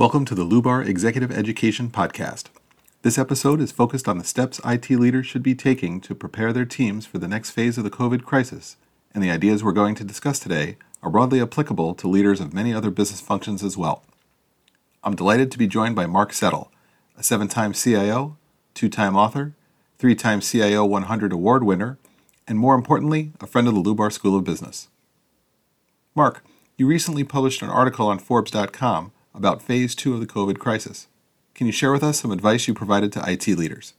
Welcome to the Lubar Executive Education Podcast. This episode is focused on the steps IT leaders should be taking to prepare their teams for the next phase of the COVID crisis, and the ideas we're going to discuss today are broadly applicable to leaders of many other business functions as well. I'm delighted to be joined by Mark Settle, a seven time CIO, two time author, three time CIO 100 award winner, and more importantly, a friend of the Lubar School of Business. Mark, you recently published an article on Forbes.com about phase two of the COVID crisis. Can you share with us some advice you provided to IT leaders?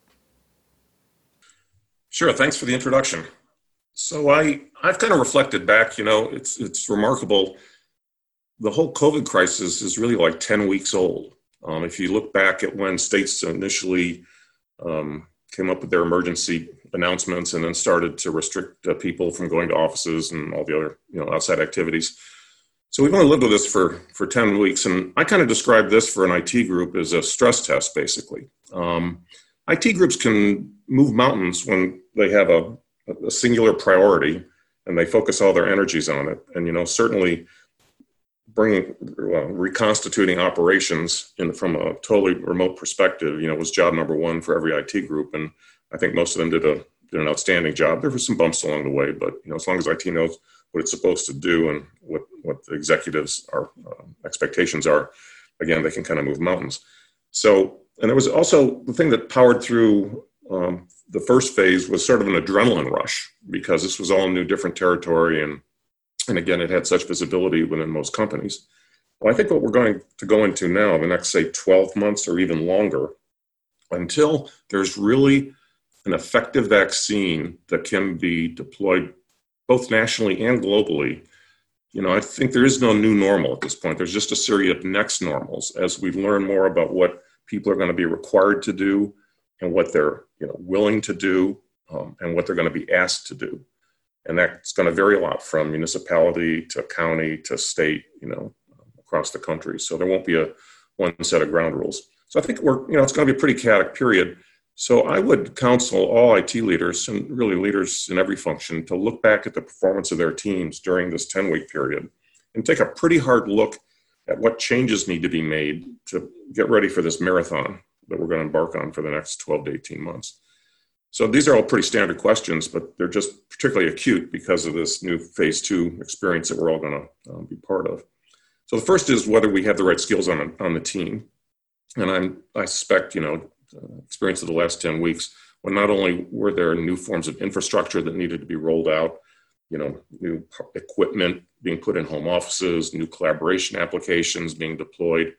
Sure. Thanks for the introduction. So I I've kind of reflected back. You know, it's it's remarkable. The whole COVID crisis is really like ten weeks old. Um, if you look back at when states initially um, came up with their emergency announcements and then started to restrict uh, people from going to offices and all the other you know outside activities, so we've only lived with this for, for 10 weeks, and I kind of describe this for an IT group as a stress test, basically. Um, IT groups can move mountains when they have a, a singular priority and they focus all their energies on it. And, you know, certainly bringing, well, reconstituting operations in, from a totally remote perspective, you know, was job number one for every IT group. And I think most of them did, a, did an outstanding job. There were some bumps along the way, but, you know, as long as IT knows what it's supposed to do and what, what the executives are uh, expectations are, again, they can kind of move mountains. So, and there was also the thing that powered through um, the first phase was sort of an adrenaline rush because this was all new, different territory, and and again, it had such visibility within most companies. Well, I think what we're going to go into now, the next say 12 months or even longer, until there's really an effective vaccine that can be deployed both nationally and globally, you know, I think there is no new normal at this point. There's just a series of next normals as we learn more about what people are going to be required to do and what they're you know willing to do um, and what they're going to be asked to do. And that's going to vary a lot from municipality to county to state, you know, across the country. So there won't be a one set of ground rules. So I think we're, you know, it's going to be a pretty chaotic period. So I would counsel all IT leaders and really leaders in every function to look back at the performance of their teams during this 10 week period and take a pretty hard look at what changes need to be made to get ready for this marathon that we're going to embark on for the next 12 to 18 months. So these are all pretty standard questions, but they're just particularly acute because of this new phase two experience that we're all going to um, be part of. So the first is whether we have the right skills on, on the team. And I'm, I suspect, you know, experience of the last 10 weeks when not only were there new forms of infrastructure that needed to be rolled out, you know, new equipment being put in home offices, new collaboration applications being deployed,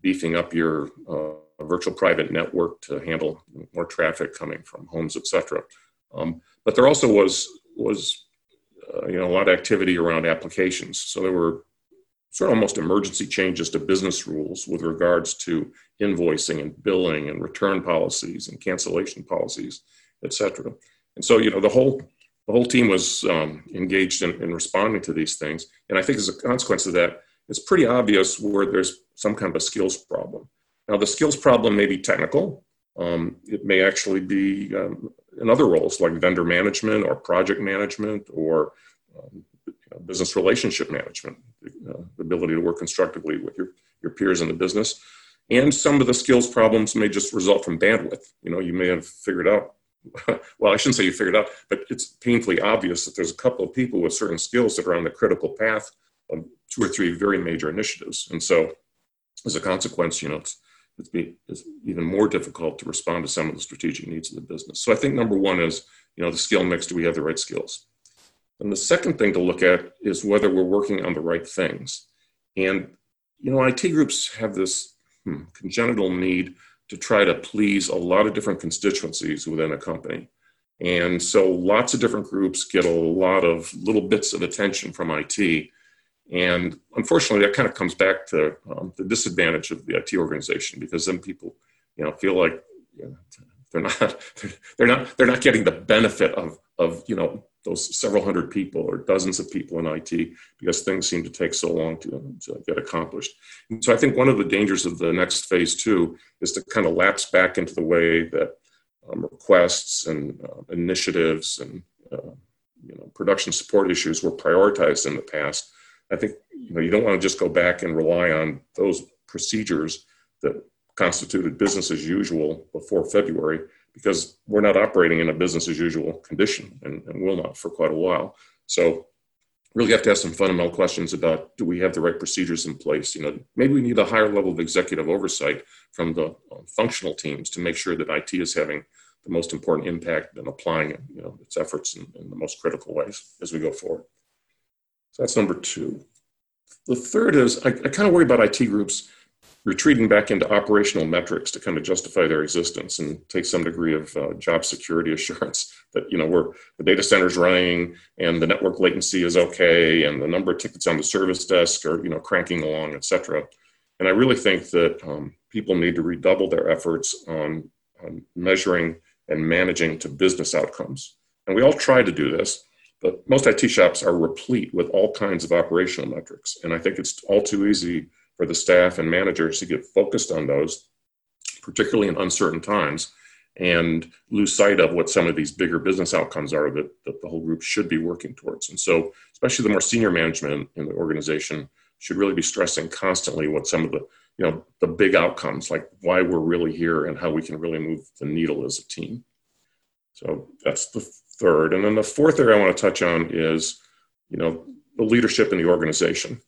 beefing up your uh, virtual private network to handle more traffic coming from homes, etc. Um, but there also was was uh, you know a lot of activity around applications. So there were sort of almost emergency changes to business rules with regards to invoicing and billing and return policies and cancellation policies, et cetera. And so, you know, the whole the whole team was um, engaged in, in, responding to these things. And I think as a consequence of that, it's pretty obvious where there's some kind of a skills problem. Now, the skills problem may be technical. Um, it may actually be um, in other roles like vendor management or project management or um, business relationship management, uh, the ability to work constructively with your, your peers in the business. And some of the skills problems may just result from bandwidth. You know, you may have figured out, well, I shouldn't say you figured out, but it's painfully obvious that there's a couple of people with certain skills that are on the critical path of two or three very major initiatives. And so as a consequence, you know, it's, it's, be, it's even more difficult to respond to some of the strategic needs of the business. So I think number one is, you know, the skill mix, do we have the right skills? And the second thing to look at is whether we're working on the right things. And, you know, IT groups have this hmm, congenital need to try to please a lot of different constituencies within a company. And so lots of different groups get a lot of little bits of attention from IT. And unfortunately, that kind of comes back to um, the disadvantage of the IT organization because then people, you know, feel like you know, they're not they're not they're not getting the benefit of of you know those several hundred people or dozens of people in IT because things seem to take so long to, to get accomplished. And so I think one of the dangers of the next phase two is to kind of lapse back into the way that um, requests and uh, initiatives and uh, you know production support issues were prioritized in the past. I think you know you don't want to just go back and rely on those procedures that constituted business as usual before February because we're not operating in a business as usual condition and, and will not for quite a while. So really have to ask some fundamental questions about do we have the right procedures in place? You know, maybe we need a higher level of executive oversight from the uh, functional teams to make sure that IT is having the most important impact and applying it, you know, its efforts in, in the most critical ways as we go forward. So that's number two. The third is I, I kind of worry about IT groups retreating back into operational metrics to kind of justify their existence and take some degree of uh, job security assurance that you know we're the data center's running and the network latency is okay and the number of tickets on the service desk are you know cranking along et cetera. And i really think that um, people need to redouble their efforts on, on measuring and managing to business outcomes. And we all try to do this but most it shops are replete with all kinds of operational metrics and i think it's all too easy for the staff and managers to get focused on those, particularly in uncertain times, and lose sight of what some of these bigger business outcomes are that, that the whole group should be working towards. And so, especially the more senior management in the organization should really be stressing constantly what some of the you know the big outcomes like why we're really here and how we can really move the needle as a team. So that's the third. And then the fourth area i want to touch on is you know the leadership in the organization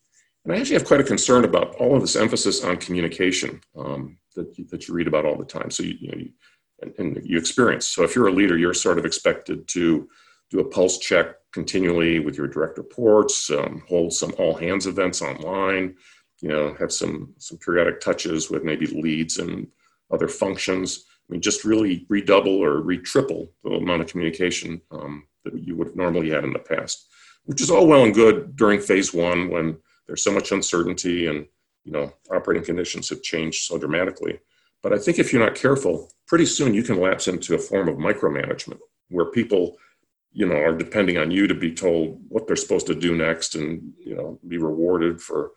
and I actually have quite a concern about all of this emphasis on communication um, that, you, that you read about all the time. So you, you know, you, and, and, you experience. So if you're a leader, you're sort of expected to do a pulse check continually with your direct reports, um, hold some all hands events online, you know, have some some periodic touches with maybe leads and other functions. I mean, just really redouble or retriple the amount of communication um, that you would have normally had in the past, which is all well and good during phase one when there's so much uncertainty and you know operating conditions have changed so dramatically. But i think if you're not careful pretty soon you can lapse into a form of micromanagement where people you know are depending on you to be told what they're supposed to do next and you know be rewarded for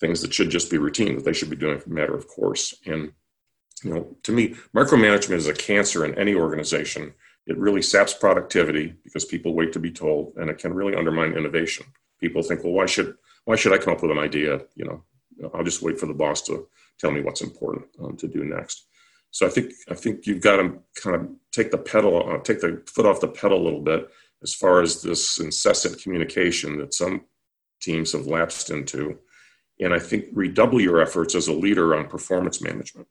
things that should just be routine that they should be doing a matter of course. And you know to me micromanagement is a cancer in any organization. It really saps productivity because people wait to be told and it can really undermine innovation. People think well why should why should I come up with an idea? You know, I'll just wait for the boss to tell me what's important um, to do next. So I think I think you've got to kind of take the pedal, uh, take the foot off the pedal a little bit as far as this incessant communication that some teams have lapsed into, and I think redouble your efforts as a leader on performance management.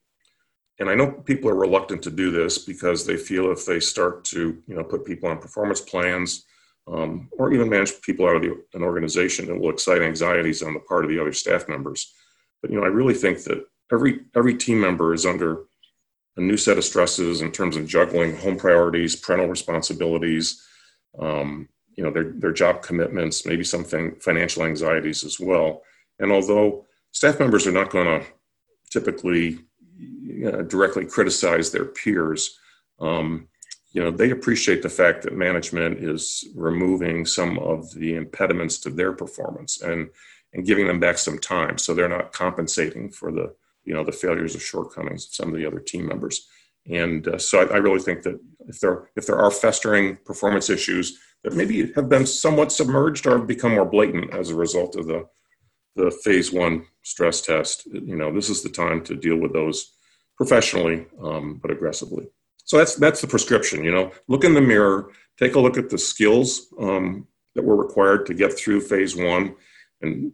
And I know people are reluctant to do this because they feel if they start to you know put people on performance plans um, or even manage people out of the, an organization that will excite anxieties on the part of the other staff members. But you know, I really think that every every team member is under a new set of stresses in terms of juggling home priorities, parental responsibilities, um, you know, their their job commitments, maybe some financial anxieties as well. And although staff members are not going to typically you know, directly criticize their peers, um, you know they appreciate the fact that management is removing some of the impediments to their performance and and giving them back some time. So they're not compensating for the you know the failures or shortcomings of some of the other team members. And uh, so I, I, really think that if there if there are festering performance issues that maybe have been somewhat submerged or become more blatant as a result of the the phase one stress test you know this is the time to deal with those professionally um, but aggressively so that's that's the prescription. You know, look in the mirror, take a look at the skills um, that were required to get through phase one, and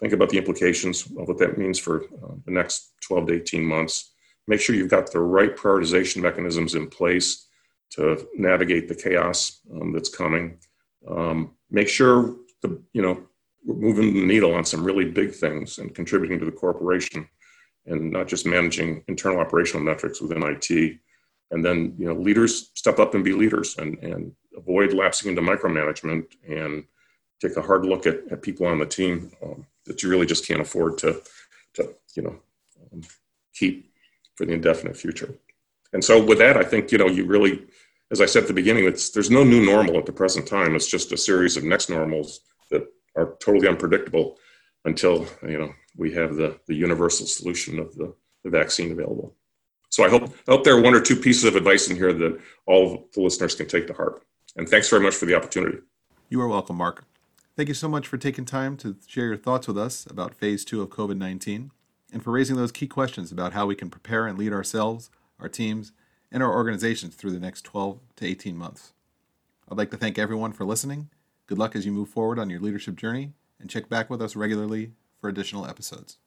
think about the implications of what that means for uh, the next 12 to 18 months. Make sure you've got the right prioritization mechanisms in place to navigate the chaos um, that's coming. Um, make sure the you know we're moving the needle on some really big things and contributing to the corporation, and not just managing internal operational metrics within IT and then you know leaders step up and be leaders and, and avoid lapsing into micromanagement and take a hard look at, at people on the team um, that you really just can't afford to to you know um, keep for the indefinite future. And so with that i think you know you really as i said at the beginning it's there's no new normal at the present time. It's just a series of next normals that are totally unpredictable until you know we have the the universal solution of the, the vaccine available so I hope, I hope there are one or two pieces of advice in here that all the listeners can take to heart. And thanks very much for the opportunity. You are welcome, Mark. Thank you so much for taking time to share your thoughts with us about phase two of COVID 19 and for raising those key questions about how we can prepare and lead ourselves, our teams, and our organizations through the next 12 to 18 months. I'd like to thank everyone for listening. Good luck as you move forward on your leadership journey, and check back with us regularly for additional episodes.